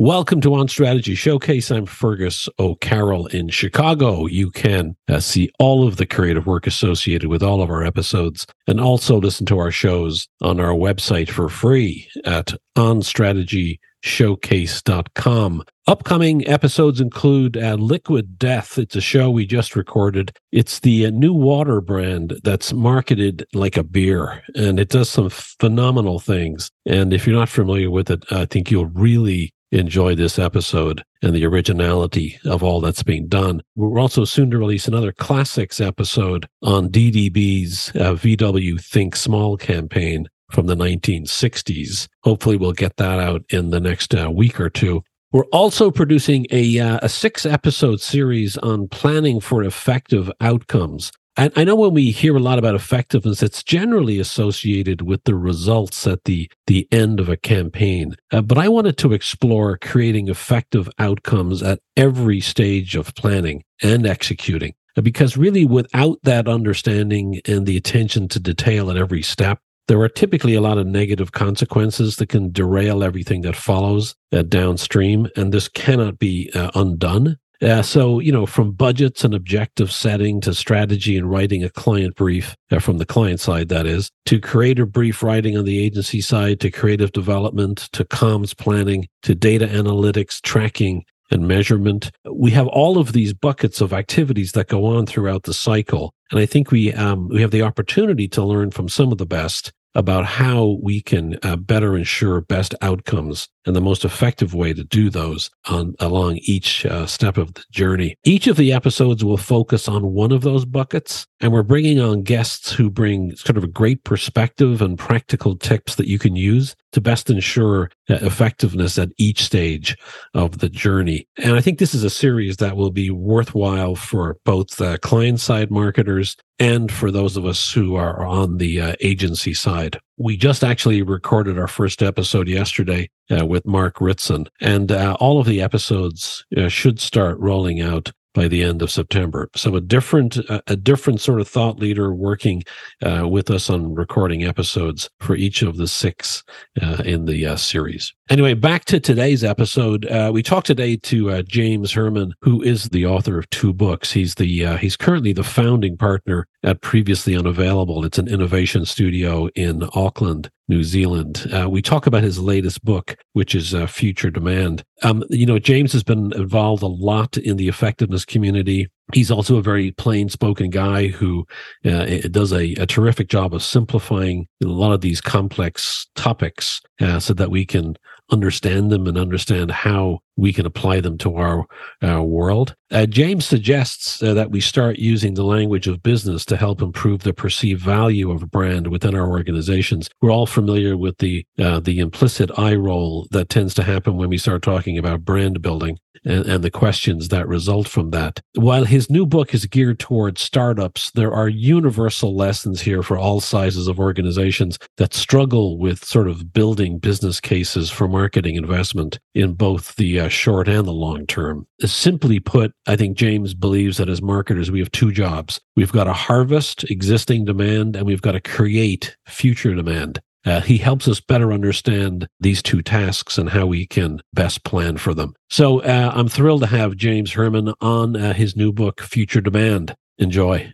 Welcome to On Strategy Showcase. I'm Fergus O'Carroll in Chicago. You can uh, see all of the creative work associated with all of our episodes and also listen to our shows on our website for free at onstrategyshowcase.com. Upcoming episodes include uh, Liquid Death. It's a show we just recorded. It's the uh, new water brand that's marketed like a beer, and it does some phenomenal things. And if you're not familiar with it, I think you'll really enjoy this episode and the originality of all that's being done. We're also soon to release another classics episode on DDB's uh, VW Think Small campaign from the 1960s. Hopefully, we'll get that out in the next uh, week or two. We're also producing a, uh, a six episode series on planning for effective outcomes. I, I know when we hear a lot about effectiveness, it's generally associated with the results at the the end of a campaign. Uh, but I wanted to explore creating effective outcomes at every stage of planning and executing. Uh, because really, without that understanding and the attention to detail at every step, there are typically a lot of negative consequences that can derail everything that follows uh, downstream, and this cannot be uh, undone. Uh, so, you know, from budgets and objective setting to strategy and writing a client brief uh, from the client side, that is, to creative brief writing on the agency side, to creative development, to comms planning, to data analytics, tracking, and measurement. We have all of these buckets of activities that go on throughout the cycle. And I think we, um, we have the opportunity to learn from some of the best about how we can uh, better ensure best outcomes and the most effective way to do those on along each uh, step of the journey. Each of the episodes will focus on one of those buckets, and we're bringing on guests who bring sort of a great perspective and practical tips that you can use to best ensure effectiveness at each stage of the journey. And I think this is a series that will be worthwhile for both the client side marketers and for those of us who are on the uh, agency side. We just actually recorded our first episode yesterday uh, with Mark Ritson, and uh, all of the episodes uh, should start rolling out by the end of September. So a different a different sort of thought leader working uh, with us on recording episodes for each of the six uh, in the uh, series. Anyway, back to today's episode. Uh, we talked today to uh, James Hurman, who is the author of two books. He's the uh, he's currently the founding partner at Previously Unavailable. It's an innovation studio in Auckland, New Zealand. Uh, we talk about his latest book, which is uh, Future Demand. Um, you know, James has been involved a lot in the effectiveness community. He's also a very plain spoken guy who uh, does a, a, terrific job of simplifying a lot of these complex topics uh, so that we can understand them and understand how we can apply them to our, world. Uh, James suggests uh, that we start using the language of business to help improve the perceived value of a brand within our organizations. We're all familiar with the uh, the implicit eye roll that tends to happen when we start talking about brand building and, and the questions that result from that. While his new book is geared towards startups, there are universal lessons here for all sizes of organizations that struggle with sort of building business cases for marketing investment in both the uh, short and the long term. Simply put, I think James believes that as marketers, we have two jobs. We've got to harvest existing demand and we've got to create future demand. Uh, he helps us better understand these two tasks and how we can best plan for them. So uh, I'm thrilled to have James Hurman on uh, his new book, Future Demand. Enjoy.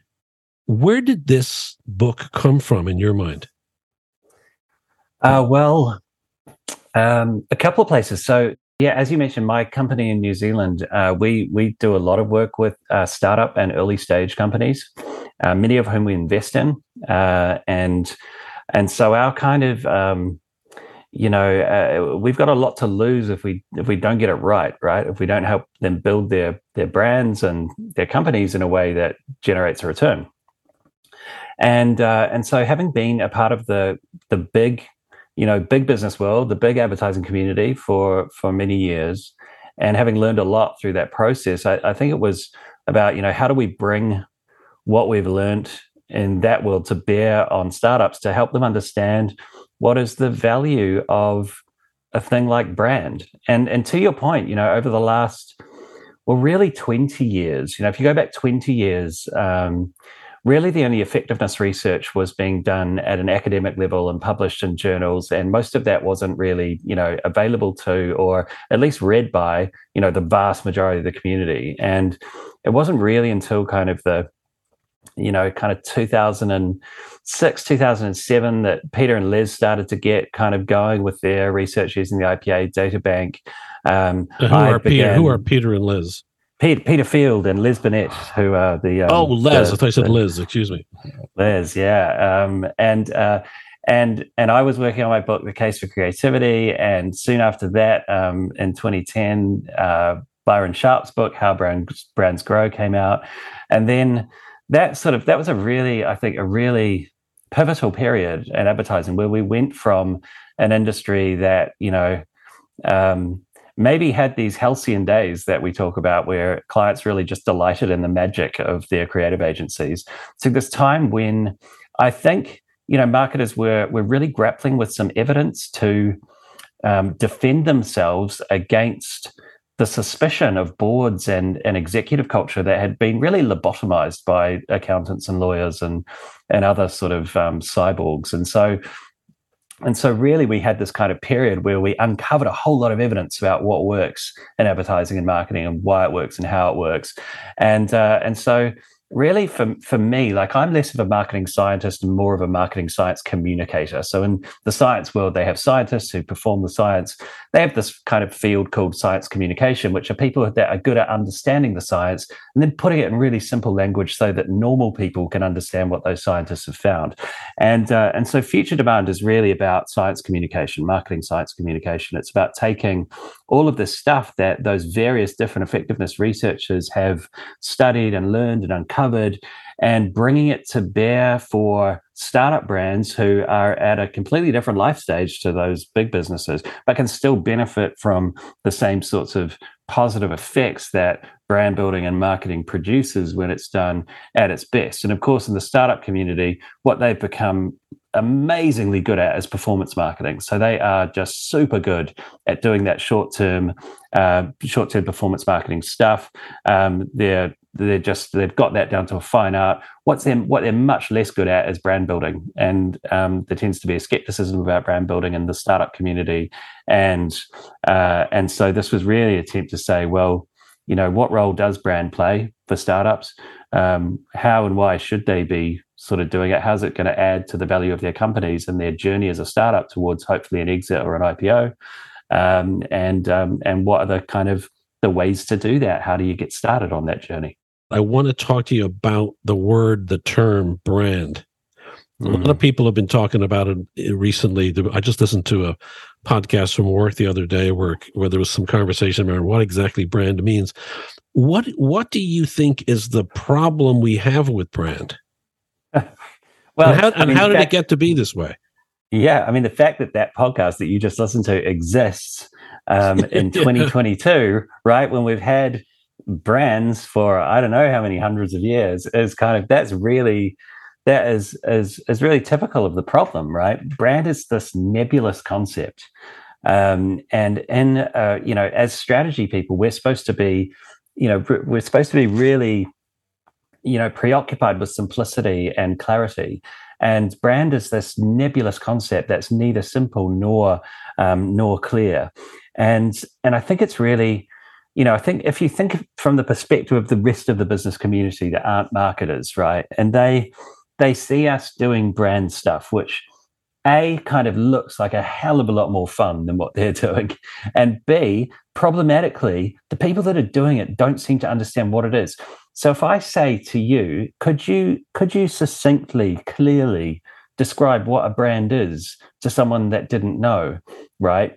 Where did this book come from in your mind? Uh, well, um, a couple of places. So, yeah, as you mentioned, my company in New Zealand, uh, we we do a lot of work with uh, startup and early stage companies, many of whom we invest in, and and so our kind of um, you know uh, we've got a lot to lose if we if we don't get it right right? If we don't help them build their their brands and their companies in a way that generates a return. And uh, and so having been a part of the the big you know big business world the big advertising community for for many years and having learned a lot through that process I, I think it was about you know how do we bring what we've learned in that world to bear on startups to help them understand what is the value of a thing like brand. And and to your point, you know, over the last well, really 20 years, you know, if you go back 20 years, um, really the only effectiveness research was being done at an academic level and published in journals and most of that wasn't really you know available to or at least read by you know the vast majority of the community. And it wasn't really until kind of the you know kind of 2006 2007 that peter and liz started to get kind of going with their research using the ipa data bank. Um, who, are began, peter, who are peter and liz Peter, Peter Field and Liz Binet, who are the um, oh Les, the, I thought you said Liz. Excuse me, Liz. Yeah, um, and uh, and and I was working on my book, The Case for Creativity, and soon after that, um, in 2010, uh, Byron Sharp's book, How Brands, Brands Grow, came out, and then that sort of that was a really, I think, a really pivotal period in advertising where we went from an industry that you know. Um, maybe had these halcyon days that we talk about where clients really just delighted in the magic of their creative agencies. So this time when I think you know marketers were were really grappling with some evidence to um, defend themselves against the suspicion of boards and, and executive culture that had been really lobotomized by accountants and lawyers and and other sort of um, cyborgs. And so and so, really, we had this kind of period where we uncovered a whole lot of evidence about what works in advertising and marketing and why it works and how it works. And uh, and so, really for, for me like i'm less of a marketing scientist and more of a marketing science communicator. So in the science world they have scientists who perform the science. They have this kind of field called science communication which are people that are good at understanding the science and then putting it in really simple language so that normal people can understand what those scientists have found. And uh, and so future demand is really about science communication marketing science communication. It's about taking all of this stuff that those various different effectiveness researchers have studied and learned and uncovered covered and bringing it to bear for startup brands who are at a completely different life stage to those big businesses, but can still benefit from the same sorts of positive effects that brand building and marketing produces when it's done at its best. And of course, in the startup community, what they've become amazingly good at is performance marketing. So they are just super good at doing that short term, uh, short term performance marketing stuff. Um, they're they're just they've got that down to a fine art. What's them what they're much less good at is brand building, and um, there tends to be a skepticism about brand building in the startup community, and uh, and so this was really an attempt to say, well, you know, what role does brand play for startups? Um, how and why should they be sort of doing it? How's it going to add to the value of their companies and their journey as a startup towards hopefully an exit or an IPO? Um, and um, and what are the kind of the ways to do that? How do you get started on that journey? I want to talk to you about the word, the term brand. Mm-hmm. A lot of mm. people have been talking about it eh, recently. I just listened to a podcast from work the other day where where there was some conversation around what exactly brand means. What what do you think is the problem we have with brand? Well, and how, and mean, how did fact, it get to be this way? Yeah, I mean, the fact that that podcast that you just listened to exists um, in 2022, right? When we've had brands for I don't know how many hundreds of years is kind of that's really that is is is really typical of the problem, right? Brand is this nebulous concept, um, and in uh, you know as strategy people, we're supposed to be you know we're supposed to be really you know preoccupied with simplicity and clarity. And brand is this nebulous concept that's neither simple nor um, nor clear, and and I think it's really you know, I think if you think from the perspective of the rest of the business community that aren't marketers, right, and they they see us doing brand stuff, which a kind of looks like a hell of a lot more fun than what they're doing, and b problematically, the people that are doing it don't seem to understand what it is. So if I say to you, could you could you succinctly, clearly describe what a brand is to someone that didn't know, right?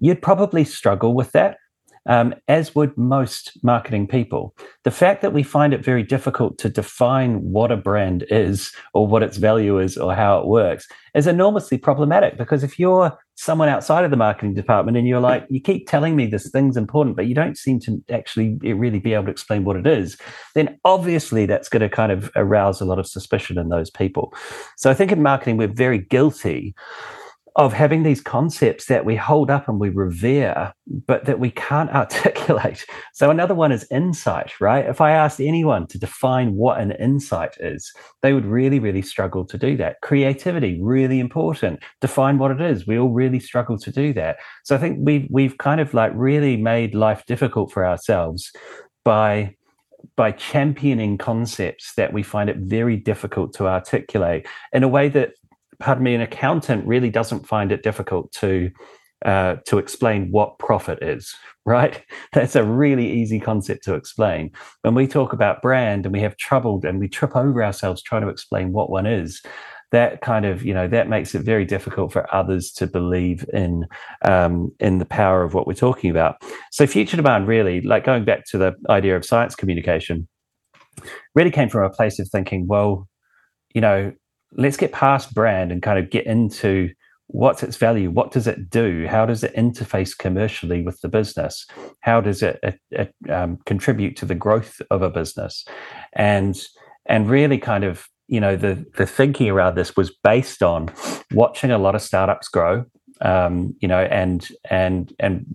You'd probably struggle with that um, as would most marketing people. The fact that we find it very difficult to define what a brand is or what its value is or how it works is enormously problematic because if you're someone outside of the marketing department and you're like, you keep telling me this thing's important, but you don't seem to actually really be able to explain what it is, then obviously that's going to kind of arouse a lot of suspicion in those people. So I think in marketing, we're very guilty of having these concepts that we hold up and we revere, but that we can't articulate. So, another one is insight, right? If I asked anyone to define what an insight is, they would really, really struggle to do that. Creativity, really important. Define what it is. We all really struggle to do that. So, I think we've, we've kind of like really made life difficult for ourselves by by championing concepts that we find it very difficult to articulate in a way that pardon me, an accountant really doesn't find it difficult to uh, to explain what profit is, right? That's a really easy concept to explain. When we talk about brand and we have trouble and we trip over ourselves trying to explain what one is, that kind of you know that makes it very difficult for others to believe in um, in the power of what we're talking about. So future demand really, like going back to the idea of science communication, really came from a place of thinking, well, you know, let's get past brand and kind of get into what's its value what does it do how does it interface commercially with the business how does it, it, it um, contribute to the growth of a business? And and really kind of you know the the thinking around this was based on watching a lot of startups grow um, you know, and and and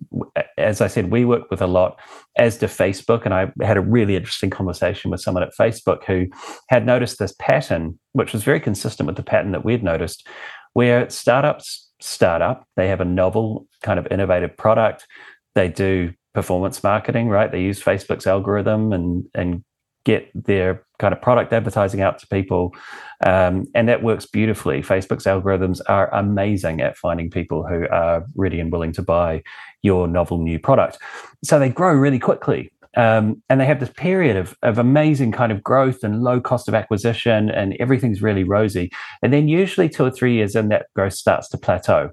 as I said, we work with a lot, as do Facebook. And I had a really interesting conversation with someone at Facebook who had noticed this pattern, which was very consistent with the pattern that we'd noticed, where startups start up, they have a novel kind of innovative product, they do performance marketing, right? They use Facebook's algorithm and and get their kind of product advertising out to people. Um, and that works beautifully. Facebook's algorithms are amazing at finding people who are ready and willing to buy your novel new product. So they grow really quickly. Um, and they have this period of, of amazing kind of growth and low cost of acquisition, and everything's really rosy. And then, usually, two or three years in, that growth starts to plateau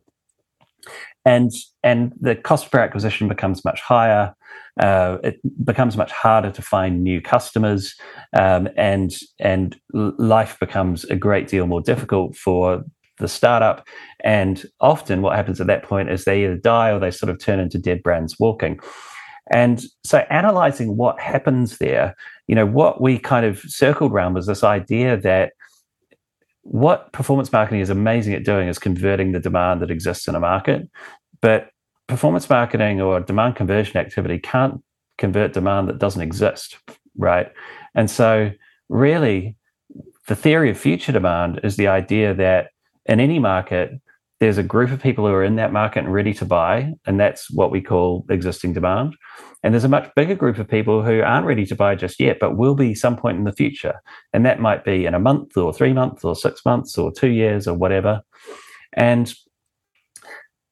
and and the cost per acquisition becomes much higher. Uh, it becomes much harder to find new customers, um, and and life becomes a great deal more difficult for the startup. And often, what happens at that point is they either die or they sort of turn into dead brands walking. And so, analyzing what happens there, you know, what we kind of circled around was this idea that what performance marketing is amazing at doing is converting the demand that exists in a market. But performance marketing or demand conversion activity can't convert demand that doesn't exist, right? And so, really, the theory of future demand is the idea that in any market, there's a group of people who are in that market and ready to buy, and that's what we call existing demand. And there's a much bigger group of people who aren't ready to buy just yet, but will be some point in the future. And that might be in a month or three months or six months or two years or whatever. And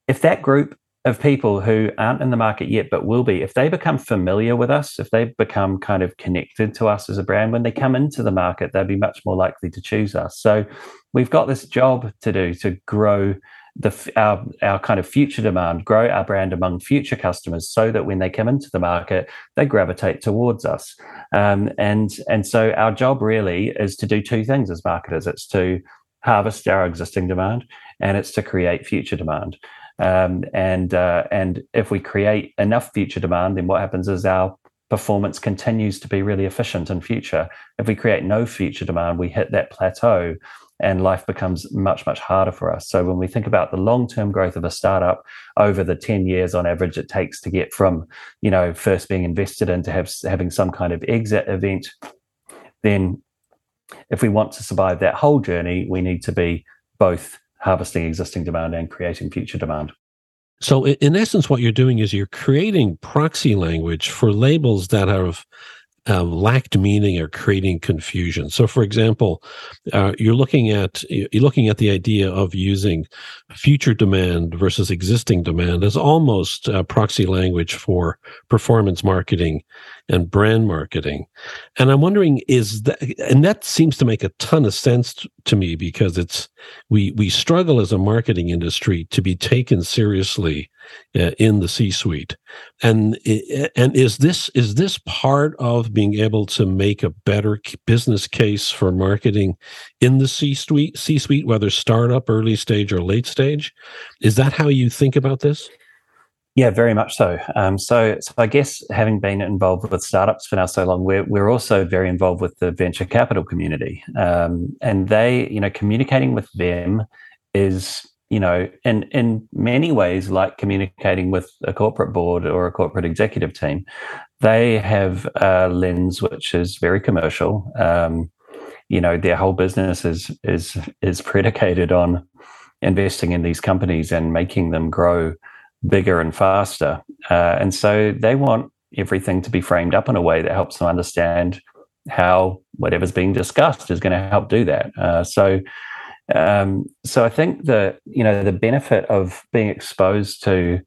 if that group of people who aren't in the market yet but will be, if they become familiar with us, if they become kind of connected to us as a brand, when they come into the market, they'll be much more likely to choose us. So we've got this job to do to grow the our our kind of future demand, grow our brand among future customers, so that when they come into the market, they gravitate towards us. Um, and and so our job really is to do two things as marketers: it's to harvest our existing demand, and it's to create future demand. Um, and uh, and if we create enough future demand, then what happens is our performance continues to be really efficient in future. If we create no future demand, we hit that plateau and life becomes much, much harder for us. So when we think about the long-term growth of a startup over the 10 years on average it takes to get from, you know, first being invested in to have, having some kind of exit event, then if we want to survive that whole journey, we need to be both harvesting existing demand and creating future demand. So, in essence, what you're doing is you're creating proxy language for labels that have uh, lacked meaning or creating confusion. So, for example, uh, you're looking at you're looking at the idea of using future demand versus existing demand as almost a proxy language for performance marketing and brand marketing. And I'm wondering, is that and that seems to make a ton of sense to me because it's we we struggle as a marketing industry to be taken seriously uh, in the C-suite. And and is this is this part of being able to make a better business case for marketing in the C-suite, C-suite, whether startup, early stage, or late stage? Is that how you think about this? Yeah, very much so. Um, so, so I guess having been involved with startups for now so long, we're we're also very involved with the venture capital community, um, and they, you know, communicating with them is you know, in in many ways, like communicating with a corporate board or a corporate executive team, they have a lens which is very commercial. Um, you know, their whole business is is is predicated on investing in these companies and making them grow bigger and faster. Uh, and so they want everything to be framed up in a way that helps them understand how whatever's being discussed is going to help do that. Uh, so um, so I think that you know the benefit of being exposed to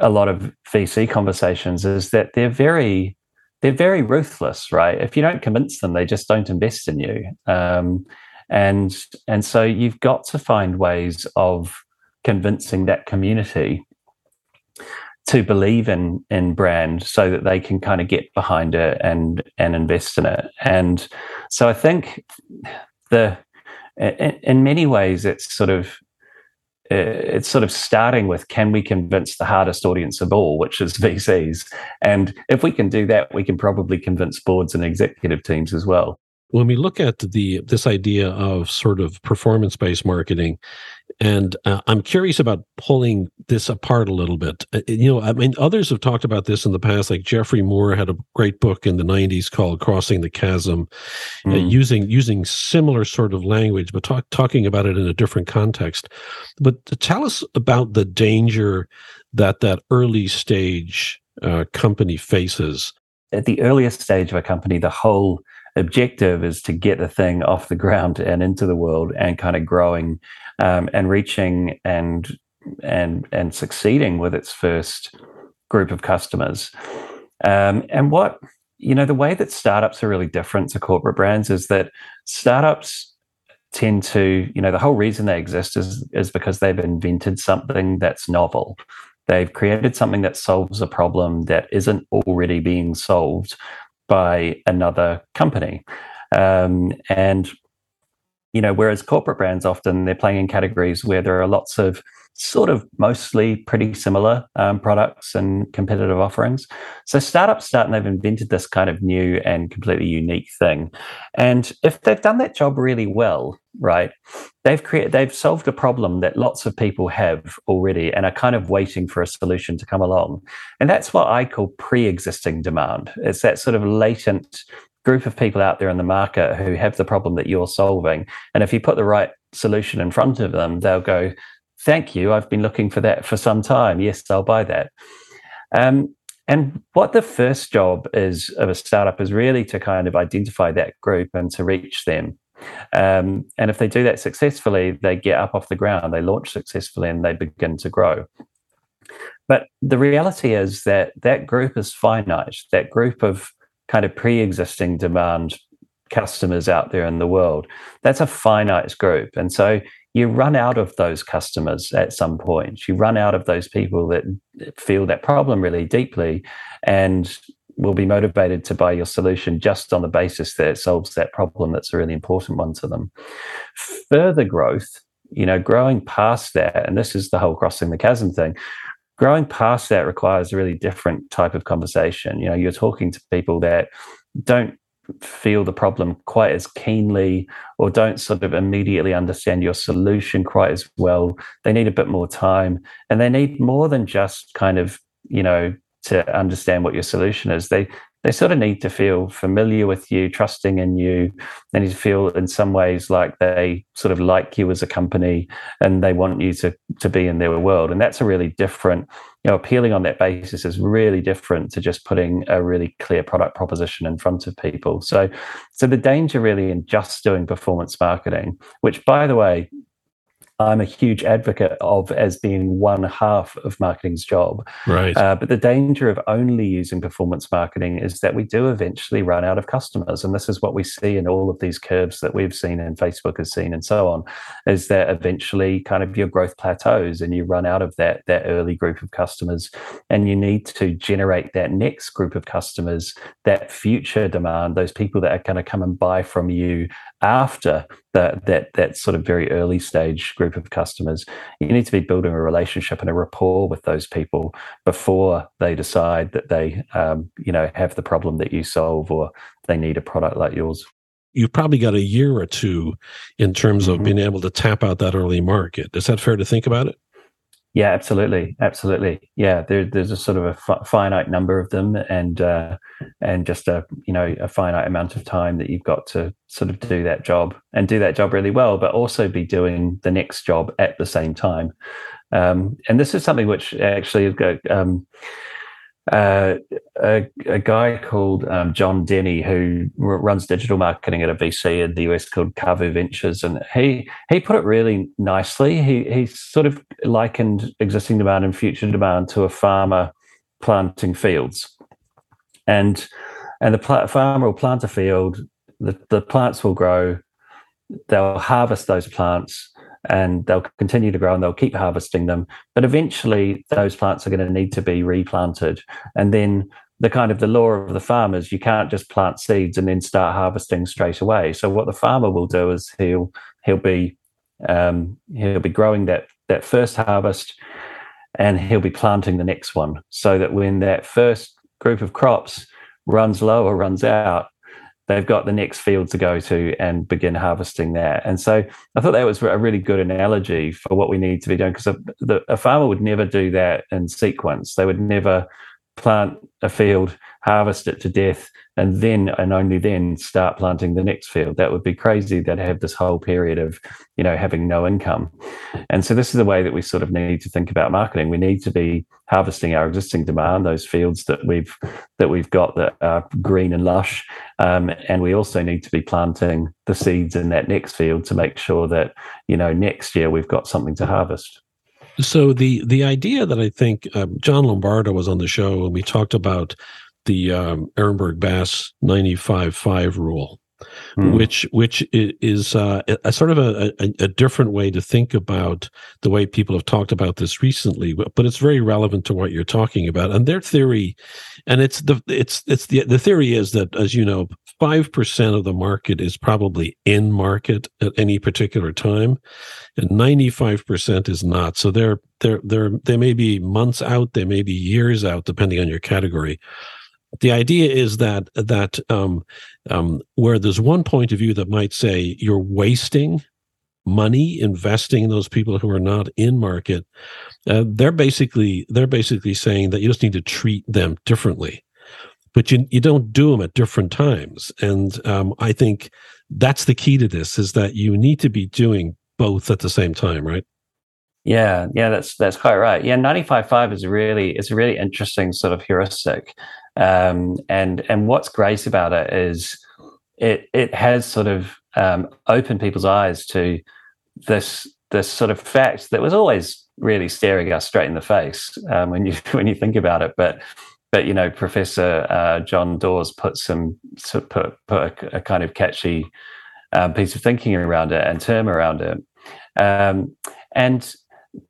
a lot of VC conversations is that they're very they're very ruthless, right? If you don't convince them, they just don't invest in you. Um, and and so you've got to find ways of convincing that community to believe in in brand so that they can kind of get behind it and and invest in it and so i think the in, many ways, it's sort of uh, it's sort of starting with can we convince the hardest audience of all, which is VCs, and if we can do that, we can probably convince boards and executive teams as well when we look at the this idea of sort of performance based marketing and uh, i'm curious about pulling this apart a little bit. Uh, you know i mean others have talked about this in the past like geoffrey moore had a great book in the 90s called crossing the chasm mm. uh, using using similar sort of language but talk, talking about it in a different context. But tell us about the danger that that early stage uh, company faces. At the earliest stage of a company the whole objective is to get the thing off the ground and into the world and kind of growing um, and reaching and and and succeeding with its first group of customers. Um, and what you know, the way that startups are really different to corporate brands is that startups tend to, you know, the whole reason they exist is is because they've invented something that's novel. They've created something that solves a problem that isn't already being solved by another company. Um, and you know, whereas corporate brands often they're playing in categories where there are lots of sort of mostly pretty similar um, products and competitive offerings. So startups start and they've invented this kind of new and completely unique thing. And if they've done that job really well, right, they've created they've solved a problem that lots of people have already and are kind of waiting for a solution to come along. And that's what I call pre-existing demand. It's that sort of latent group of people out there in the market who have the problem that you're solving. And if you put the right solution in front of them, they'll go, thank you. I've been looking for that for some time. Yes, I'll buy that. Um, and what the first job is of a startup is really to kind of identify that group and to reach them. Um, and if they do that successfully, they get up off the ground, they launch successfully, and they begin to grow. But the reality is that that group is finite. That group of kind of pre-existing demand customers out there in the world, that's a finite group. And so you run out of those customers at some point. You run out of those people that feel that problem really deeply and will be motivated to buy your solution just on the basis that it solves that problem that's a really important one to them. Further growth, you know, growing past that, and this is the whole crossing the chasm thing. Growing past that requires a really different type of conversation. You know, you're talking to people that don't feel the problem quite as keenly or don't sort of immediately understand your solution quite as well. They need a bit more time and they need more than just kind of, you know, to understand what your solution is. They they sort of need to feel familiar with you, trusting in you. They need to feel in some ways like they sort of like you as a company and they want you to, to be in their world. And that's a really different, you know, appealing on that basis is really different to just putting a really clear product proposition in front of people. So, so the danger really in just doing performance marketing, which by the way, I'm a huge advocate of as being one half of marketing's job. Right. Uh, but the danger of only using performance marketing is that we do eventually run out of customers. And this is what we see in all of these curves that we've seen and Facebook has seen and so on, is that eventually kind of your growth plateaus and you run out of that, that early group of customers. And you need to generate that next group of customers, that future demand, those people that are going to come and buy from you after that that that sort of very early stage group of customers you need to be building a relationship and a rapport with those people before they decide that they um, you know have the problem that you solve or they need a product like yours you've probably got a year or two in terms of mm-hmm. being able to tap out that early market. Is that fair to think about it? Yeah, absolutely, absolutely. Yeah, there, there's a sort of a finite number of them, and uh, and just a you know a finite amount of time that you've got to sort of do that job and do that job really well, but also be doing the next job at the same time. Um, and this is something which actually um, uh, a, a, guy called um, John Denny who r- runs digital marketing at a VC in the US called Kavu Ventures, and he he put it really nicely. He he sort of likened existing demand and future demand to a farmer planting fields, and and the pl- farmer will plant a field. The, the plants will grow. They'll harvest those plants and they'll continue to grow and they'll keep harvesting them. But eventually, those plants are going to need to be replanted. And then the kind of the law of the farmers, you can't just plant seeds and then start harvesting straight away. So what the farmer will do is he'll he'll be um, he'll be growing that that first harvest, and he'll be planting the next one, so that when that first group of crops runs low or runs out, they've got the next field to go to and begin harvesting there. And so I thought that was a really good analogy for what we need to be doing because a, a, farmer would never do that in sequence. They would never plant a field, harvest it to death, and then and only then start planting the next field. That would be crazy. They'd have this whole period of, you know, having no income. And so this is the way that we sort of need to think about marketing. We need to be harvesting our existing demand, those fields that we've that we've got that are green and lush, um, and we also need to be planting the seeds in that next field to make sure that you know next year we've got something to harvest. So the the idea that I think um, Jon Lombardo was on the show and we talked about the um, Ehrenberg Bass 95-5 rule, mm. which which is uh, a, sort of a, a, a, different way to think about the way people have talked about this recently, but, but it's very relevant to what you're talking about. And their theory, and it's the it's it's the the theory is that as you know, five percent of the market is probably in market at any particular time, and ninety five percent is not. So they're they're they're they may be months out, they may be years out, depending on your category the idea is that that um, um, where there's one point of view that might say you're wasting money investing in those people who are not in market, uh, they're basically they're basically saying that you just need to treat them differently, but you you don't do them at different times. And um, I think that's the key to this is that you need to be doing both at the same time, right? Yeah, yeah, that's that's quite right. Yeah, ninety five five is really it's a really interesting sort of heuristic um, and and what's great about it is it it has sort of um, opened people's eyes to this this sort of fact that was always really staring us straight in the face um, when you when you think about it. But but you know, Professor uh, John Dawes put some put put a, a kind of catchy um, piece of thinking around it and term around it, um, and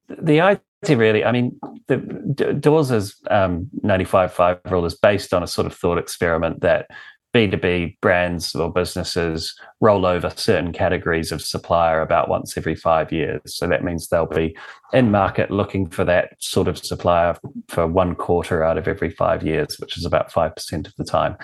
the idea really, I mean, the Dawes's um, 95-5 rule is based on a sort of thought experiment that B2B brands or businesses roll over certain categories of supplier about once every five years. So that means they'll be in market looking for that sort of supplier for one quarter out of every five years, which is about 5% of the time.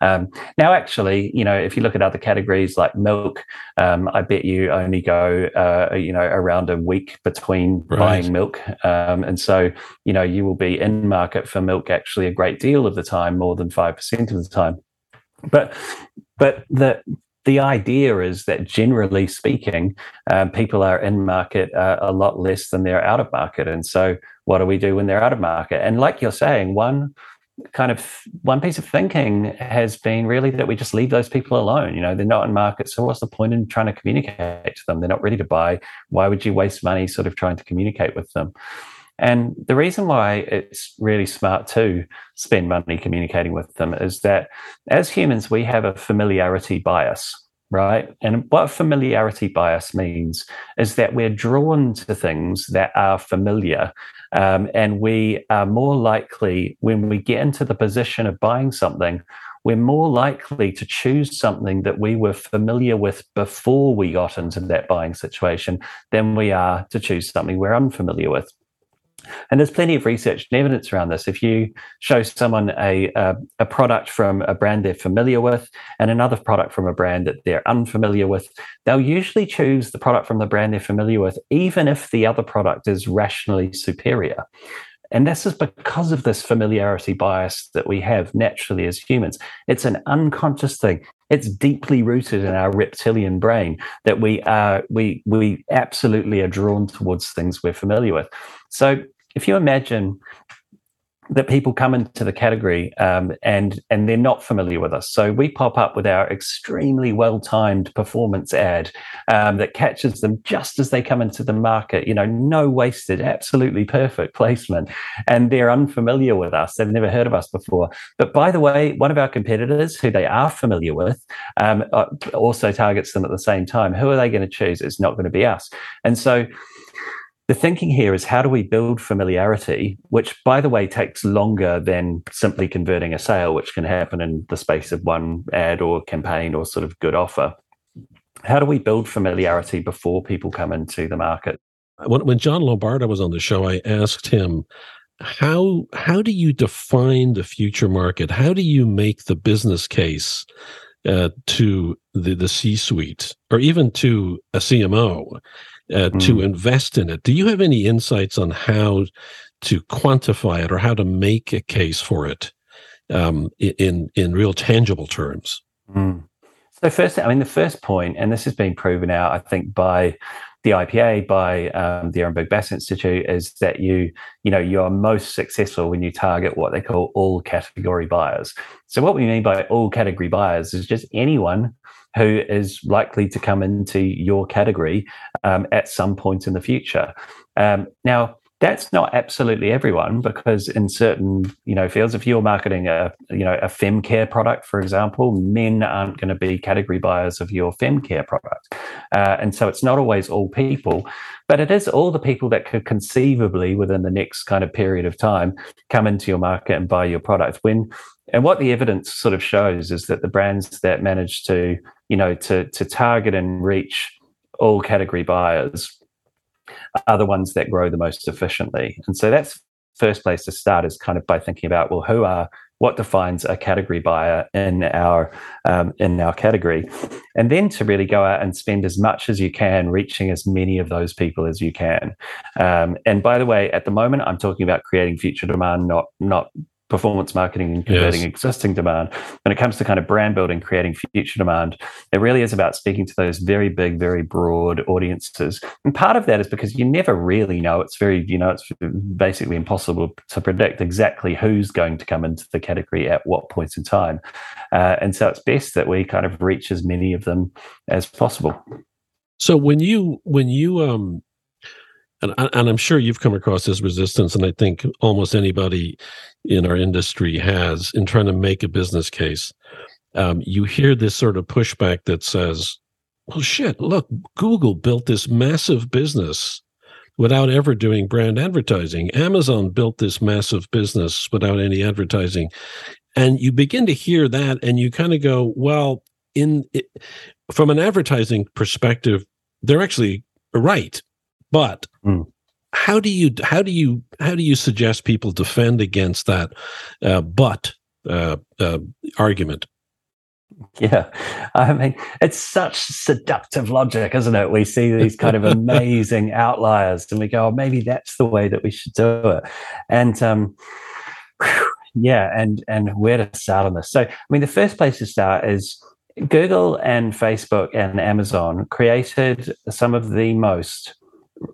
Um, now, actually, you know, if you look at other categories like milk, um, I bet you only go, uh, you know, around a week between right. buying milk. Um, and so, you know, you will be in market for milk actually a great deal of the time, more than 5% of the time. But but the the idea is that generally speaking, um, people are in market uh, a lot less than they're out of market. And so, what do we do when they're out of market? And like you're saying, one kind of one piece of thinking has been really that we just leave those people alone. You know, they're not in market, so what's the point in trying to communicate to them? They're not ready to buy. Why would you waste money sort of trying to communicate with them? And the reason why it's really smart to spend money communicating with them is that as humans, we have a familiarity bias, right? And what familiarity bias means is that we're drawn to things that are familiar. Um, and we are more likely, when we get into the position of buying something, we're more likely to choose something that we were familiar with before we got into that buying situation than we are to choose something we're unfamiliar with. And there's plenty of research and evidence around this. If you show someone a, a, a, product from a brand they're familiar with and another product from a brand that they're unfamiliar with, they'll usually choose the product from the brand they're familiar with, even if the other product is rationally superior. And this is because of this familiarity bias that we have naturally as humans. It's an unconscious thing. It's deeply rooted in our reptilian brain that we are we we absolutely are drawn towards things we're familiar with. So if you imagine that people come into the category um, and and they're not familiar with us. So we pop up with our extremely well timed performance ad um, that catches them just as they come into the market. You know, no wasted, absolutely perfect placement, and they're unfamiliar with us. They've never heard of us before. But by the way, one of our competitors, who they are familiar with, um, uh, also targets them at the same time. Who are they going to choose? It's not going to be us. And so the thinking here is how do we build familiarity, which, by the way, takes longer than simply converting a sale, which can happen in the space of one ad or campaign or sort of good offer. How do we build familiarity before people come into the market? When, Jon Lombardo was on the show, I asked him, how how do you define the future market? How do you make the business case uh, to the the C suite or even to a CMO uh, mm. to invest in it. Do you have any insights on how to quantify it or how to make a case for it um, in in real tangible terms? Mm. So first, I mean, the first point, and this has been proven out, I think, by the IPA, by um, the Ehrenberg Bass Institute, is that you, you know, you are most successful when you target what they call all category buyers. So what we mean by all category buyers is just anyone who is likely to come into your category um, at some point in the future. Um, now, that's not absolutely everyone because in certain you know fields if you're marketing a you know a fem care product for example men aren't going to be category buyers of your fem care product uh, and so it's not always all people but it is all the people that could conceivably within the next kind of period of time come into your market and buy your product when and what the evidence sort of shows is that the brands that manage to you know to to target and reach all category buyers are the ones that grow the most efficiently. And so that's first place to start is kind of by thinking about well who are what defines a category buyer in our um, in our category? And then to really go out and spend as much as you can reaching as many of those people as you can. Um, and by the way at the moment i'm talking about creating future demand not not performance marketing and converting yes. existing demand. When it comes to kind of brand building, creating future demand, it really is about speaking to those very big, very broad audiences. And part of that is because you never really know. It's very, you know, it's basically impossible to predict exactly who's going to come into the category at what point in time. Uh, and so it's best that we kind of reach as many of them as possible. So when you when you um and, and I'm sure you've come across this resistance, and I think almost anybody in our industry has in trying to make a business case. Um, you hear this sort of pushback that says, "Well, shit! Look, Google built this massive business without ever doing brand advertising. Amazon built this massive business without any advertising." And you begin to hear that, and you kind of go, "Well, in it, from an advertising perspective, they're actually right." But mm. how do you how do you how do you suggest people defend against that uh, but uh, uh, argument? Yeah, I mean, it's such seductive logic, isn't it? We see these kind of amazing outliers, and we go, oh, maybe that's the way that we should do it. And um, yeah, and and where to start on this? So, I mean, the first place to start is Google and Facebook and Amazon created some of the most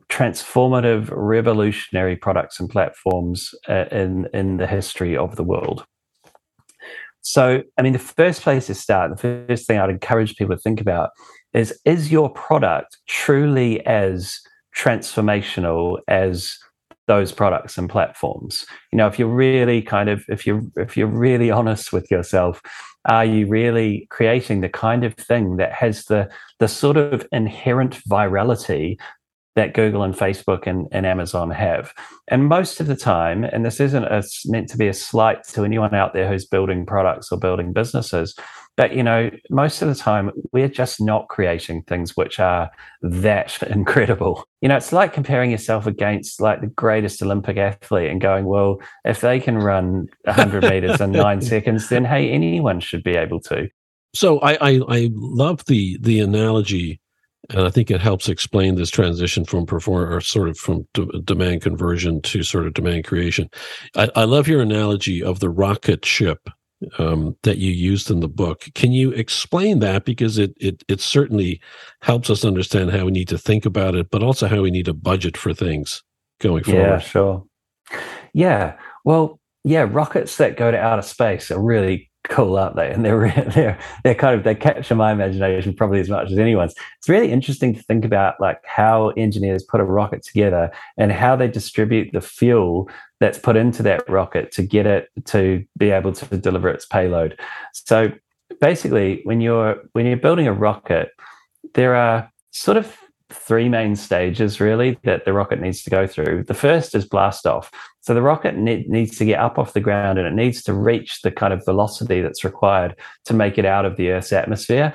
transformative, revolutionary products and platforms uh, in in the history of the world. So, I mean, the first place to start, the first thing I'd encourage people to think about is: is your product truly as transformational as those products and platforms? You know, if you're really kind of if you're if you're really honest with yourself, are you really creating the kind of thing that has the the sort of inherent virality that Google and Facebook and, and Amazon have. And most of the time, and this isn't a, meant to be a slight to anyone out there who's building products or building businesses, but you know, most of the time we're just not creating things which are that incredible. You know, it's like comparing yourself against like the greatest Olympic athlete and going, well, if they can run 100 meters in nine seconds, then hey, anyone should be able to. So I, I, I love the the analogy and I think it helps explain this transition from perform or sort of from d- demand conversion to sort of demand creation. I, I, love your analogy of the rocket ship um, that you used in the book. Can you explain that because it it it certainly helps us understand how we need to think about it, but also how we need to budget for things going forward. Yeah, sure. Yeah, well, yeah, rockets that go to outer space are really cool, aren't they? And they're they're they're kind of they capture my imagination probably as much as anyone's. It's really interesting to think about like how engineers put a rocket together and how they distribute the fuel that's put into that rocket to get it to be able to deliver its payload. So basically, when you're when you're building a rocket, there are sort of three main stages really that the rocket needs to go through. The first is blast off. So the rocket ne- needs to get up off the ground and it needs to reach the kind of velocity that's required to make it out of the Earth's atmosphere.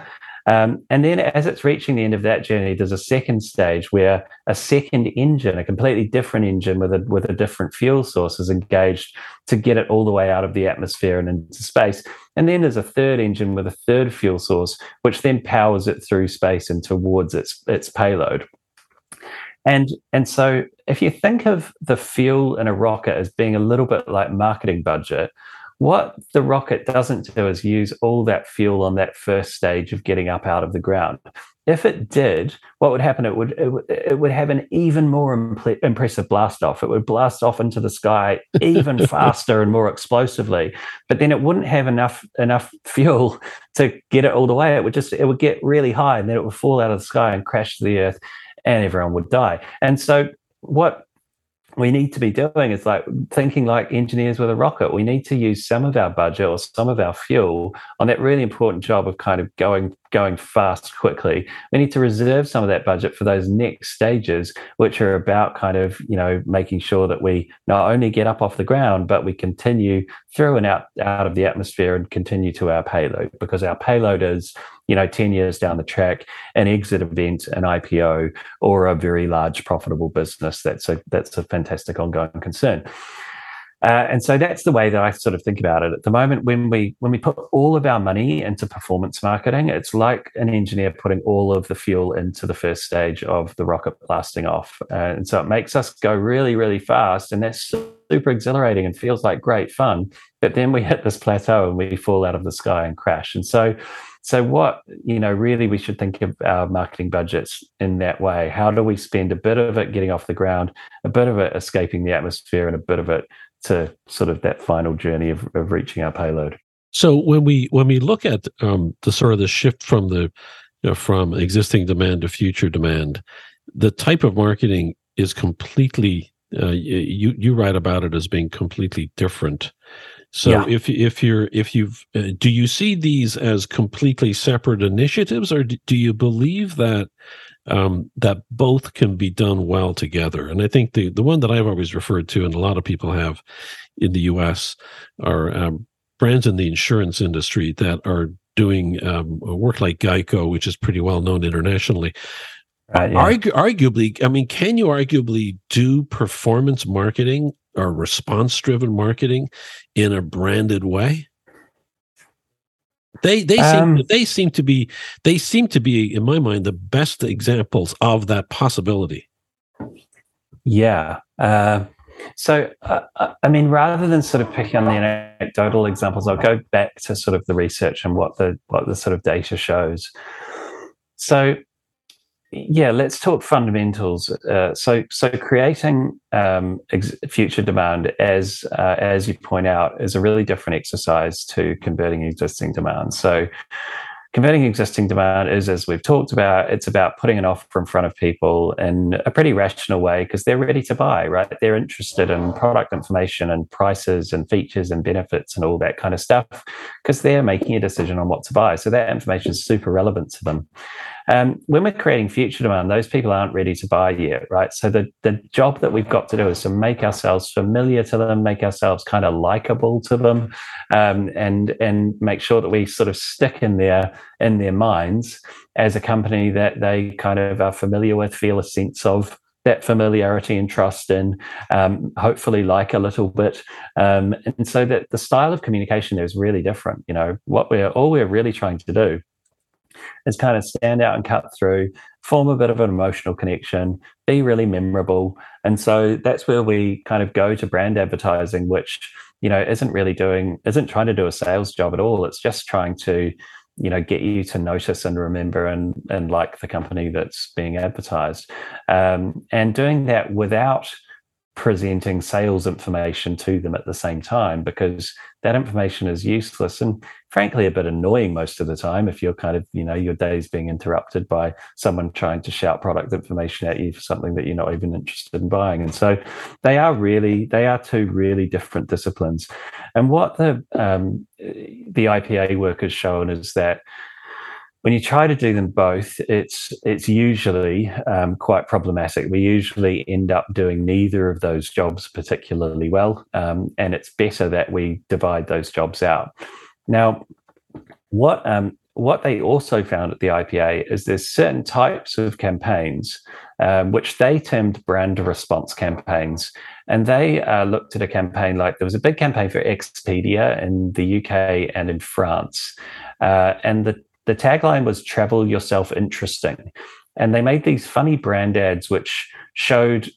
Um, and then as it's reaching the end of that journey, there's a second stage where a second engine, a completely different engine with a with a different fuel source is engaged to get it all the way out of the atmosphere and into space. And then there's a third engine with a third fuel source, which then powers it through space and towards its its payload. And and so if you think of the fuel in a rocket as being a little bit like marketing budget, what the rocket doesn't do is use all that fuel on that first stage of getting up out of the ground. If it did, what would happen? It would it, would, it would have an even more impl- impressive blast off. It would blast off into the sky even faster and more explosively. But then it wouldn't have enough enough fuel to get it all the way. It would just it would get really high and then it would fall out of the sky and crash to the earth, and everyone would die. And so what we need to be doing is like thinking like engineers with a rocket. We need to use some of our budget or some of our fuel on that really important job of kind of going going fast quickly. We need to reserve some of that budget for those next stages, which are about kind of you know making sure that we not only get up off the ground, but we continue through and out out of the atmosphere and continue to our payload because our payload is you know, 10 years down the track, an exit event, an IPO, or a very large profitable business. That's a that's a fantastic ongoing concern. Uh, and so that's the way that I sort of think about it at the moment. When we when we put all of our money into performance marketing, it's like an engineer putting all of the fuel into the first stage of the rocket blasting off, uh, and so it makes us go really really fast, and that's super exhilarating and feels like great fun. But then we hit this plateau and we fall out of the sky and crash. And so so, what, you know, really we should think of our marketing budgets in that way. How do we spend a bit of it getting off the ground, a bit of it escaping the atmosphere, and a bit of it to sort of that final journey of, of reaching our payload? So, when we when we look at um, the sort of the shift from the you know, from existing demand to future demand, the type of marketing is completely uh, you you write about it as being completely different so yeah. if if you're if you've uh, do you see these as completely separate initiatives, or do you believe that um, that both can be done well together? And I think the the one that I've always referred to, and a lot of people have in the U.S., are um, brands in the insurance industry that are doing um, work like Geico, which is pretty well known internationally. Uh, yeah. Argu- arguably, I mean, can you arguably do performance marketing or response driven marketing in a branded way? They they um, seem they seem to be they seem to be in my mind the best examples of that possibility. Yeah. Uh, so uh, uh I mean, rather than sort of picking on the anecdotal examples, I'll go back to sort of the research and what the what the sort of data shows. So yeah, let's talk fundamentals. Uh, so, so creating um, ex- future demand, as uh, as you point out, is a really different exercise to converting existing demand. So, converting existing demand is, as we've talked about, it's about putting an offer in front of people in a pretty rational way because they're ready to buy, right? They're interested in product information and prices and features and benefits and all that kind of stuff because they're making a decision on what to buy. So that information is super relevant to them. Um, when we're creating future demand, those people aren't ready to buy yet, right? So the the job that we've got to do is to make ourselves familiar to them, make ourselves kind of likable to them, um, and and make sure that we sort of stick in their in their minds as a company that they kind of are familiar with, feel a sense of that familiarity and trust and um, hopefully like a little bit um, and so that the style of communication there is really different you know what we're all we're really trying to do is kind of stand out and cut through form a bit of an emotional connection be really memorable. And so that's where we kind of go to brand advertising which you know isn't really doing isn't trying to do a sales job at all. It's just trying to you know get you to notice and remember and and like the company that's being advertised. Um, and doing that without presenting sales information to them at the same time because that information is useless. And frankly a bit annoying most of the time if you're kind of you know your day is being interrupted by someone trying to shout product information at you for something that you're not even interested in buying. And so they are really they are two really different disciplines. And what the um, the ipa work has shown is that when you try to do them both, it's it's usually um, quite problematic. We usually end up doing neither of those jobs particularly well, um, and it's better that we divide those jobs out. Now, what um, what they also found at the IPA is there's certain types of campaigns um, which they termed brand response campaigns. And they uh, looked at a campaign like there was a big campaign for Expedia in the UK and in France. Uh, and the the tagline was travel yourself interesting. And they made these funny brand ads which showed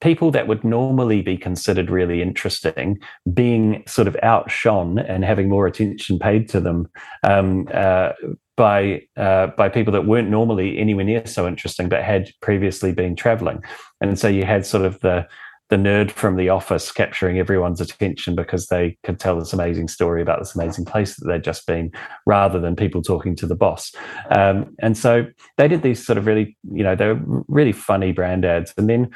people that would normally be considered really interesting being sort of outshone and having more attention paid to them um, uh, by uh, by people that weren't normally anywhere near so interesting but had previously been traveling and so you had sort of the the nerd from the office capturing everyone's attention because they could tell this amazing story about this amazing place that they'd just been rather than people talking to the boss. Um, and so they did these sort of really you know they were really funny brand ads. And then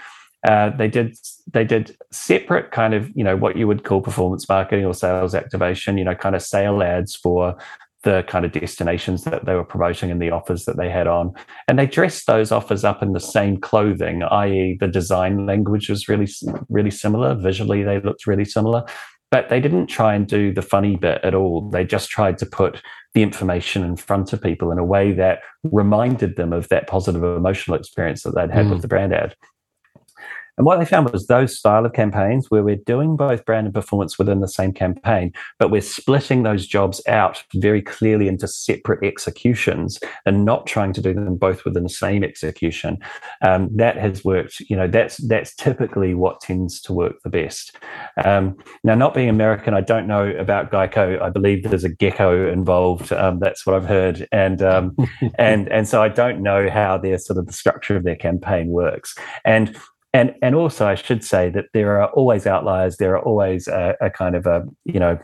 uh, they did they did separate kind of you know what you would call performance marketing or sales activation you know kind of sale ads for the kind of destinations that they were promoting and the offers that they had on. And they dressed those offers up in the same clothing, i.e., the design language was really, really similar. Visually, they looked really similar. But they didn't try and do the funny bit at all. They just tried to put the information in front of people in a way that reminded them of that positive emotional experience that they'd had mm. with the brand ad. And what they found was those style of campaigns where we're doing both brand and performance within the same campaign, but we're splitting those jobs out very clearly into separate executions and not trying to do them both within the same execution. Um, that has worked. You know, that's that's typically what tends to work the best. Um, now, not being American, I don't know about Geico. I believe there's a gecko involved. Um, that's what I've heard, and um, and and so I don't know how their sort of the structure of their campaign works. And and and also I should say that there are always outliers. There are always a, a kind of a you know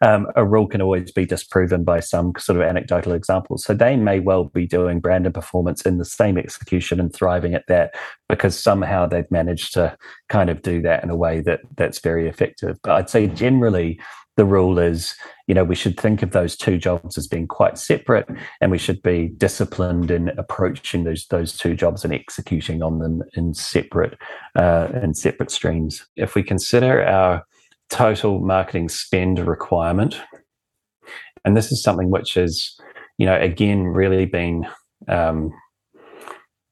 um, a rule can always be disproven by some sort of anecdotal examples. So they may well be doing brand and performance in the same execution and thriving at that because somehow they've managed to kind of do that in a way that that's very effective. But I'd say generally the rule is, you know, we should think of those two jobs as being quite separate, and we should be disciplined in approaching those those two jobs and executing on them in separate uh, in separate streams. If we consider our total marketing spend requirement, and this is something which is, you know, again, really been um,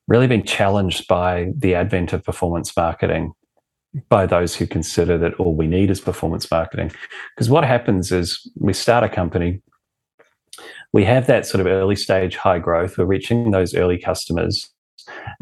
really been challenged by the advent of performance marketing by those who consider that all we need is performance marketing. Because what happens is we start a company, we have that sort of early stage high growth, we're reaching those early customers.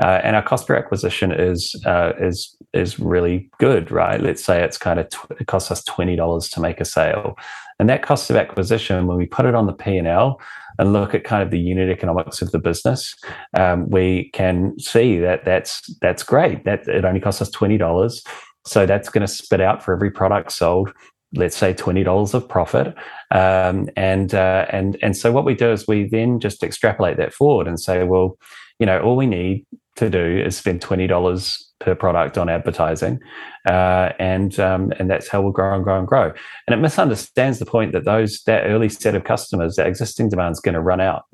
Uh, and our cost per acquisition is uh, is is really good, right? Let's say it's kind of tw- it costs us twenty dollars to make a sale, and that cost of acquisition, when we put it on the P and L and look at kind of the unit economics of the business, um, we can see that that's that's great. That it only costs us twenty dollars, so that's going to spit out for every product sold. Let's say twenty dollars of profit, um, and uh, and and so what we do is we then just extrapolate that forward and say, well, you know, all we need to do is spend twenty dollars per product on advertising, uh, and um, and that's how we'll grow and grow and grow. And it misunderstands the point that those that early set of customers, that existing demand is going to run out.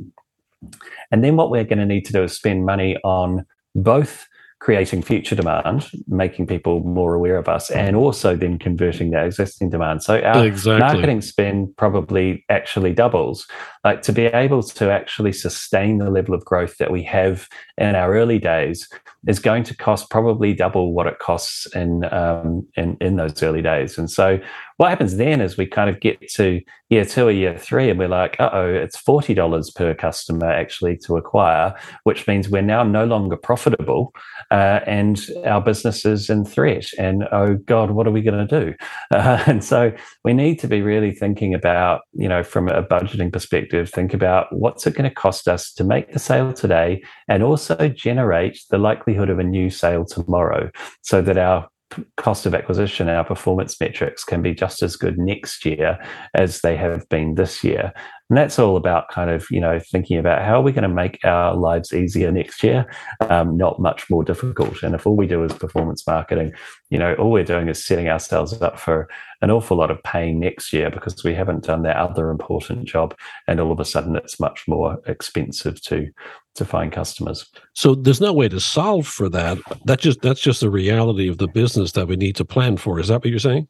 And then what we're going to need to do is spend money on both creating future demand, making people more aware of us, and also then converting that existing demand. So our exactly. marketing spend probably actually doubles. Like to be able to actually sustain the level of growth that we have in our early days is going to cost probably double what it costs in um, in in those early days. And so what happens then is we kind of get to year two or year three, and we're like, uh oh, it's forty dollars per customer actually to acquire, which means we're now no longer profitable, uh, and our business is in threat. And oh God, what are we going to do? Uh, and so we need to be really thinking about, you know, from a budgeting perspective, think about what's it going to cost us to make the sale today, and also generate the likelihood of a new sale tomorrow, so that our cost of acquisition, our performance metrics can be just as good next year as they have been this year. And that's all about kind of, you know, thinking about how are we going to make our lives easier next year, um, not much more difficult. And if all we do is performance marketing, you know, all we're doing is setting ourselves up for an awful lot of pain next year because we haven't done that other important job. And all of a sudden it's much more expensive to to find customers. So there's no way to solve for that. That just that's just the reality of the business that we need to plan for. Is that what you're saying?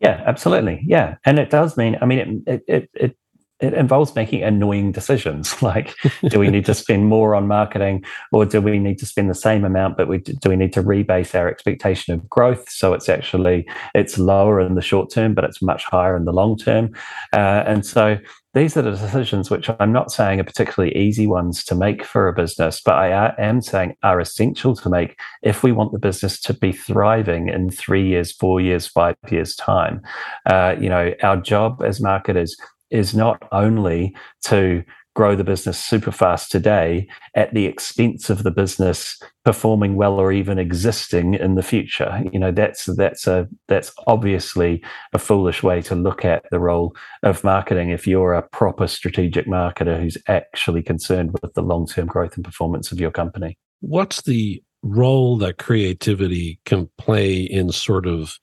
Yeah, absolutely. Yeah, and it does mean. I mean, it it it, it involves making annoying decisions. Like do we need to spend more on marketing or do we need to spend the same amount but we do we need to rebase our expectation of growth? So it's actually it's lower in the short term but it's much higher in the long term. Uh, and so these are the decisions which I'm not saying are particularly easy ones to make for a business, but I am saying are essential to make if we want the business to be thriving in three years, four years, five years' time. Uh, you know, our job as marketers is not only to grow the business super fast today at the expense of the business performing well or even existing in the future. You know that's that's a that's obviously a foolish way to look at the role of marketing if you're a proper strategic marketer who's actually concerned with the long-term growth and performance of your company. What's the role that creativity can play in sort of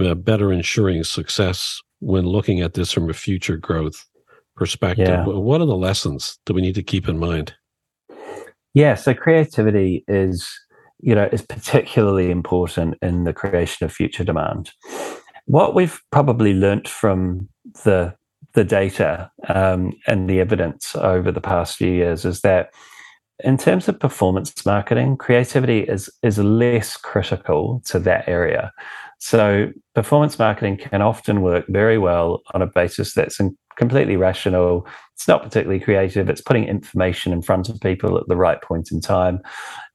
uh, better ensuring success when looking at this from a future growth perspective? Yeah. What are the lessons that we need to keep in mind? Yeah, so creativity is, you know, is particularly important in the creation of future demand. What we've probably learnt from the the data um, and the evidence over the past few years is that in terms of performance marketing, creativity is is less critical to that area. So performance marketing can often work very well on a basis that's completely rational. It's not particularly creative. It's putting information in front of people at the right point in time.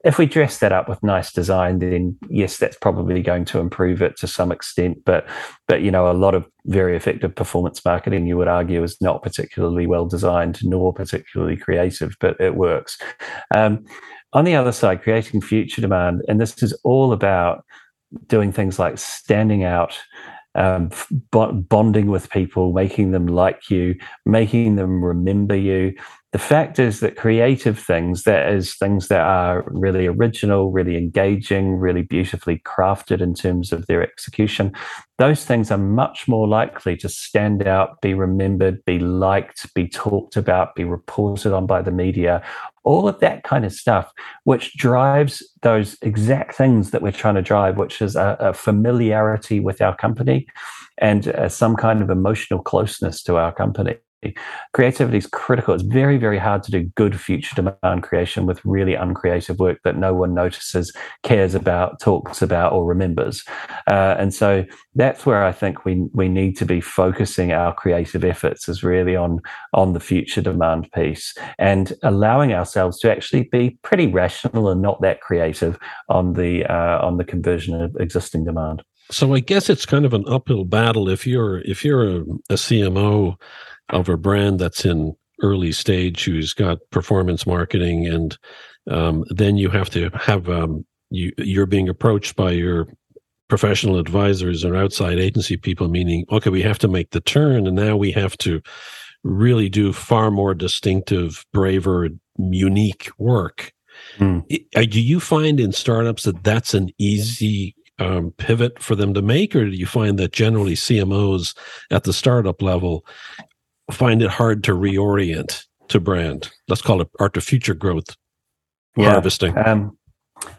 If we dress that up with nice design, then yes, that's probably going to improve it to some extent. But but you know, a lot of very effective performance marketing, you would argue, is not particularly well designed nor particularly creative, but it works. Um, on the other side, creating future demand, and this is all about doing things like standing out, um, bonding with people, making them like you, making them remember you. The fact is that creative things, that is things that are really original, really engaging, really beautifully crafted in terms of their execution, those things are much more likely to stand out, be remembered, be liked, be talked about, be reported on by the media, all of that kind of stuff, which drives those exact things that we're trying to drive, which is a, a familiarity with our company and uh, some kind of emotional closeness to our company. Creativity is critical. It's very, very hard to do good future demand creation with really uncreative work that no one notices, cares about, talks about, or remembers. Uh, and so that's where I think we we need to be focusing our creative efforts is really on on the future demand piece and allowing ourselves to actually be pretty rational and not that creative on the uh, on the conversion of existing demand. So I guess it's kind of an uphill battle if you're if you're a, a CMO of a brand that's in early stage who's got performance marketing and um, then you have to have um, you you're being approached by your professional advisors or outside agency people meaning okay we have to make the turn and now we have to really do far more distinctive braver unique work mm. do you find in startups that that's an easy um, pivot for them to make, or do you find that generally CMOs at the startup level find it hard to reorient to brand? Let's call it art to future growth yeah. harvesting. Um,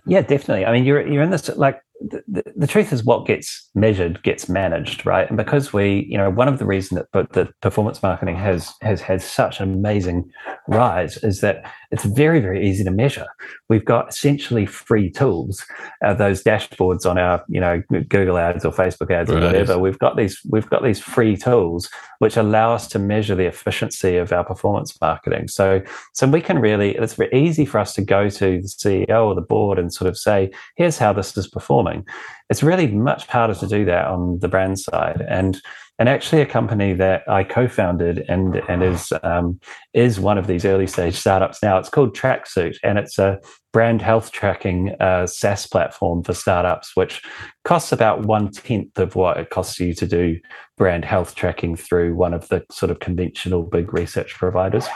yeah, definitely. I mean, you're you're in this like the, the, truth is what gets measured gets managed right and because we you know one of the reasons that but the performance marketing has has had such an amazing rise is that it's very very easy to measure we've got essentially free tools uh, those dashboards on our you know google ads or facebook ads right. or whatever we've got these we've got these free tools which allow us to measure the efficiency of our performance marketing. So so we can really it's very easy for us to go to the ceo or the board and sort of say here's how this is performing it's really much harder to do that on the brand side. And and actually, a company that I co-founded and and is um, is one of these early stage startups now. It's called Tracksuit, and it's a brand health tracking uh, SaaS platform for startups, which costs about one tenth of what it costs you to do brand health tracking through one of the sort of conventional big research providers.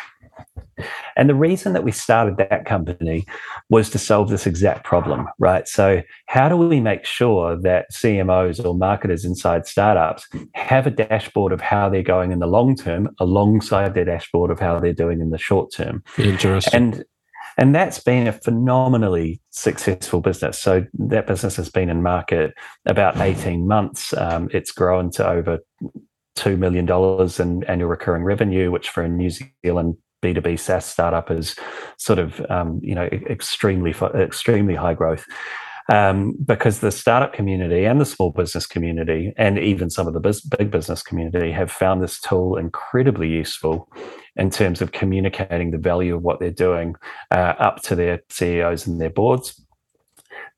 And the reason that we started that company was to solve this exact problem, right? So, how do we make sure that CMOs or marketers inside startups have a dashboard of how they're going in the long term alongside their dashboard of how they're doing in the short term? Interesting. And and that's been a phenomenally successful business. So that business has been in market about 18 months. Um, it's grown to over $2 million in annual recurring revenue, which for a New Zealand B2B SaaS startup is sort of, um, you know, extremely, extremely high growth. Um, because the startup community and the small business community, and even some of the biz- big business community, have found this tool incredibly useful in terms of communicating the value of what they're doing uh, up to their CEOs and their boards.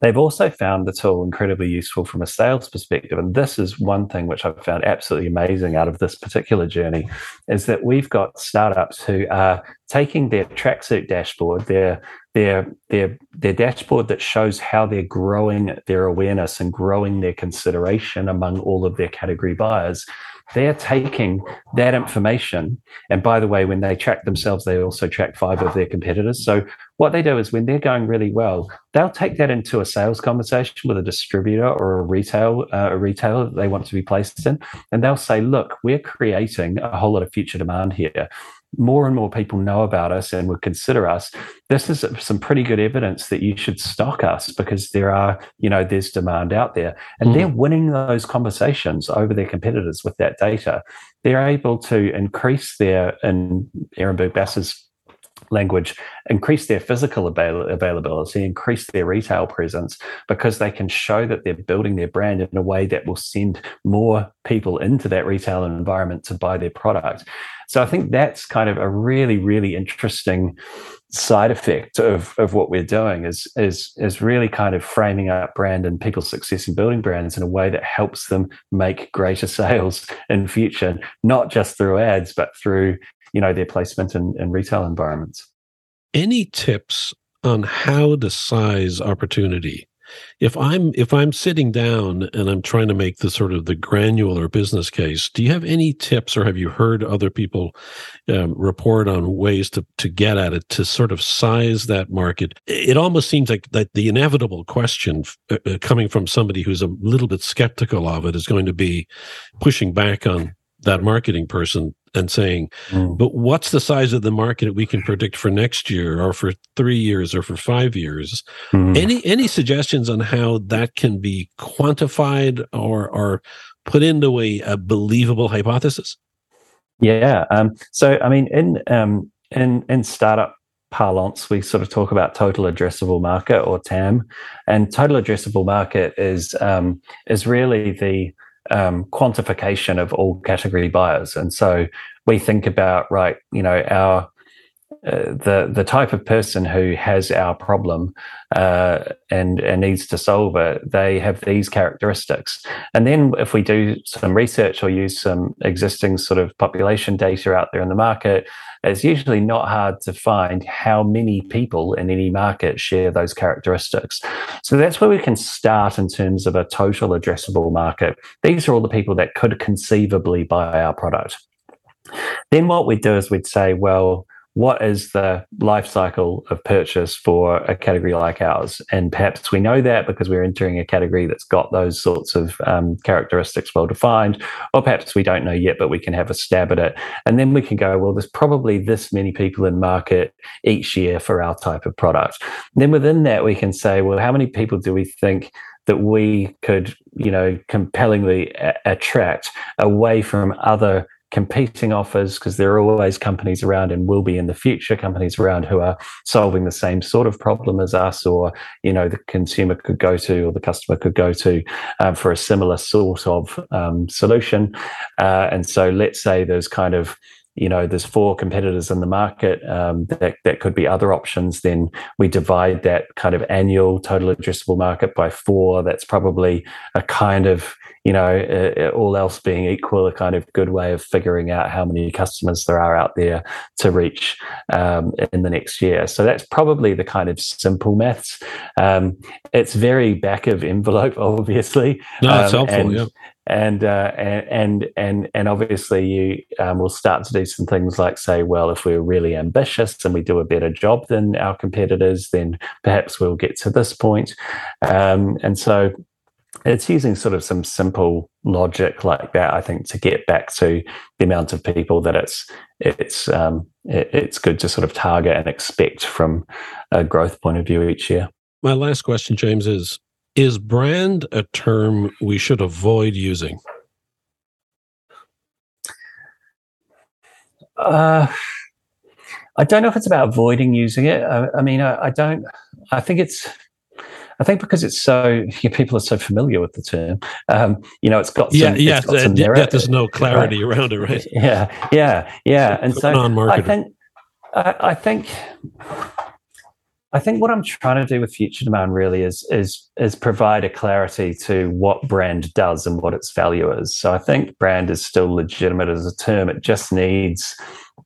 They've also found the tool incredibly useful from a sales perspective. And this is one thing which I've found absolutely amazing out of this particular journey is that we've got startups who are taking their tracksuit dashboard, their their their their dashboard that shows how they're growing their awareness and growing their consideration among all of their category buyers they're taking that information. And by the way, when they track themselves, they also track five of their competitors. So what they do is when they're going really well, they'll take that into a sales conversation with a distributor or a retail uh, a retailer that they want to be placed in, and they'll say, "Look, we're creating a whole lot of future demand here more and more people know about us and would consider us, this is some pretty good evidence that you should stock us because there are, you know, there's demand out there. And mm. they're winning those conversations over their competitors with that data. They're able to increase their, in Ehrenberg Bass's language, increase their physical avail- availability, increase their retail presence because they can show that they're building their brand in a way that will send more people into that retail environment to buy their product. So I think that's kind of a really, really interesting side effect of, of what we're doing is, is, is really kind of framing up brand and people's success in building brands in a way that helps them make greater sales in future, not just through ads, but through you know their placement in, in retail environments. Any tips on how to size opportunity? If I'm if I'm sitting down and I'm trying to make the sort of the granular business case, do you have any tips, or have you heard other people um, report on ways to to get at it to sort of size that market? It almost seems like that the inevitable question uh, uh, coming from somebody who's a little bit skeptical of it is going to be pushing back on that marketing person and saying, mm. but what's the size of the market we can predict for next year or for three years or for five years? Mm. Any any suggestions on how that can be quantified or or put into a, a believable hypothesis? Yeah. Um, so I mean, in um, in in startup parlance, we sort of talk about total addressable market or TAM, and total addressable market is um, is really the um, quantification of all category buyers. And so we think about, right, you know, our the the type of person who has our problem uh, and and needs to solve it, they have these characteristics. And then if we do some research or use some existing sort of population data out there in the market, it's usually not hard to find how many people in any market share those characteristics. So that's where we can start in terms of a total addressable market. These are all the people that could conceivably buy our product. Then what we'd do is we'd say, well, what is the life cycle of purchase for a category like ours? And perhaps we know that because we're entering a category that's got those sorts of um, characteristics well defined, or perhaps we don't know yet, but we can have a stab at it. And then we can go, well, there's probably this many people in market each year for our type of product. And then within that, we can say, well, how many people do we think that we could, you know, compellingly a- attract away from other competing offers because there are always companies around and will be in the future companies around who are solving the same sort of problem as us or you know the consumer could go to or the customer could go to um, for a similar sort of um, solution. Uh, and so let's say there's kind of you know there's four competitors in the market um, that, that could be other options then we divide that kind of annual total addressable market by four. That's probably a kind of you know uh, all else being equal a kind of good way of figuring out how many customers there are out there to reach um, in the next year. So that's probably the kind of simple maths. Um, it's very back of envelope obviously. No it's um, helpful and, yeah and uh, and and and obviously you um, will start to do some things like say, well, if we're really ambitious and we do a better job than our competitors, then perhaps we'll get to this point. Um, and so it's using sort of some simple logic like that, I think, to get back to the amount of people that it's it's um, it, it's good to sort of target and expect from a growth point of view each year. My last question, James, is is brand a term we should avoid using? Uh, I don't know if it's about avoiding using it. I, I mean, I, I, don't. I think it's. I think because it's so people are so familiar with the term. Um, you know, it's got some, yeah, yeah. Got some merit, there's no clarity right? around it, right? Yeah, yeah, yeah. And so I think, I, I think I think what I'm trying to do with future demand really is is is provide a clarity to what brand does and what its value is. So I think brand is still legitimate as a term. It just needs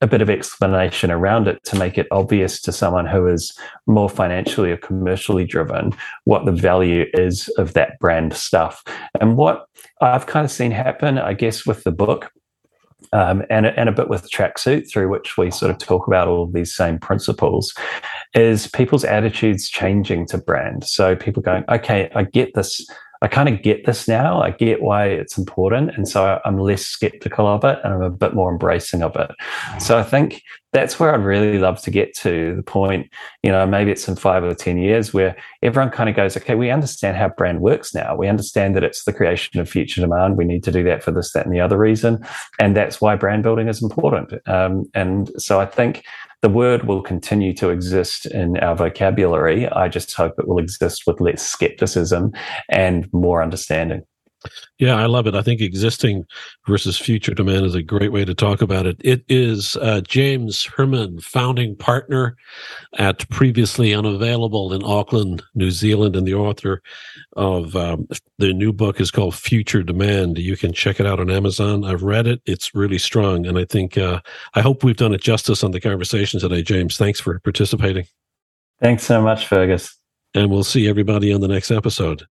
a bit of explanation around it to make it obvious to someone who is more financially or commercially driven what the value is of that brand stuff. And what I've kind of seen happen, I guess, with the book um, and, and a bit with tracksuit through which we sort of talk about all of these same principles is people's attitudes changing to brand. So people going okay i get this I kind of get this now. I get why it's important. And so I'm less skeptical of it and I'm a bit more embracing of it. So I think that's where I'd really love to get to the point, you know, maybe it's in five or 10 years where everyone kind of goes, okay, we understand how brand works now. We understand that it's the creation of future demand. We need to do that for this, that, and the other reason. And that's why brand building is important. Um, and so I think the word will continue to exist in our vocabulary. I just hope it will exist with less skepticism and more understanding. Yeah, I love it. I think existing versus future demand is a great way to talk about it. It is uh, James Hurman, founding partner at Previously Unavailable in Auckland, New Zealand, and the author of um, the new book is called Future Demand. You can check it out on Amazon. I've read it; it's really strong, and I think uh, I hope we've done it justice on the conversation today. James, thanks for participating. Thanks so much, Fergus. And we'll see everybody on the next episode.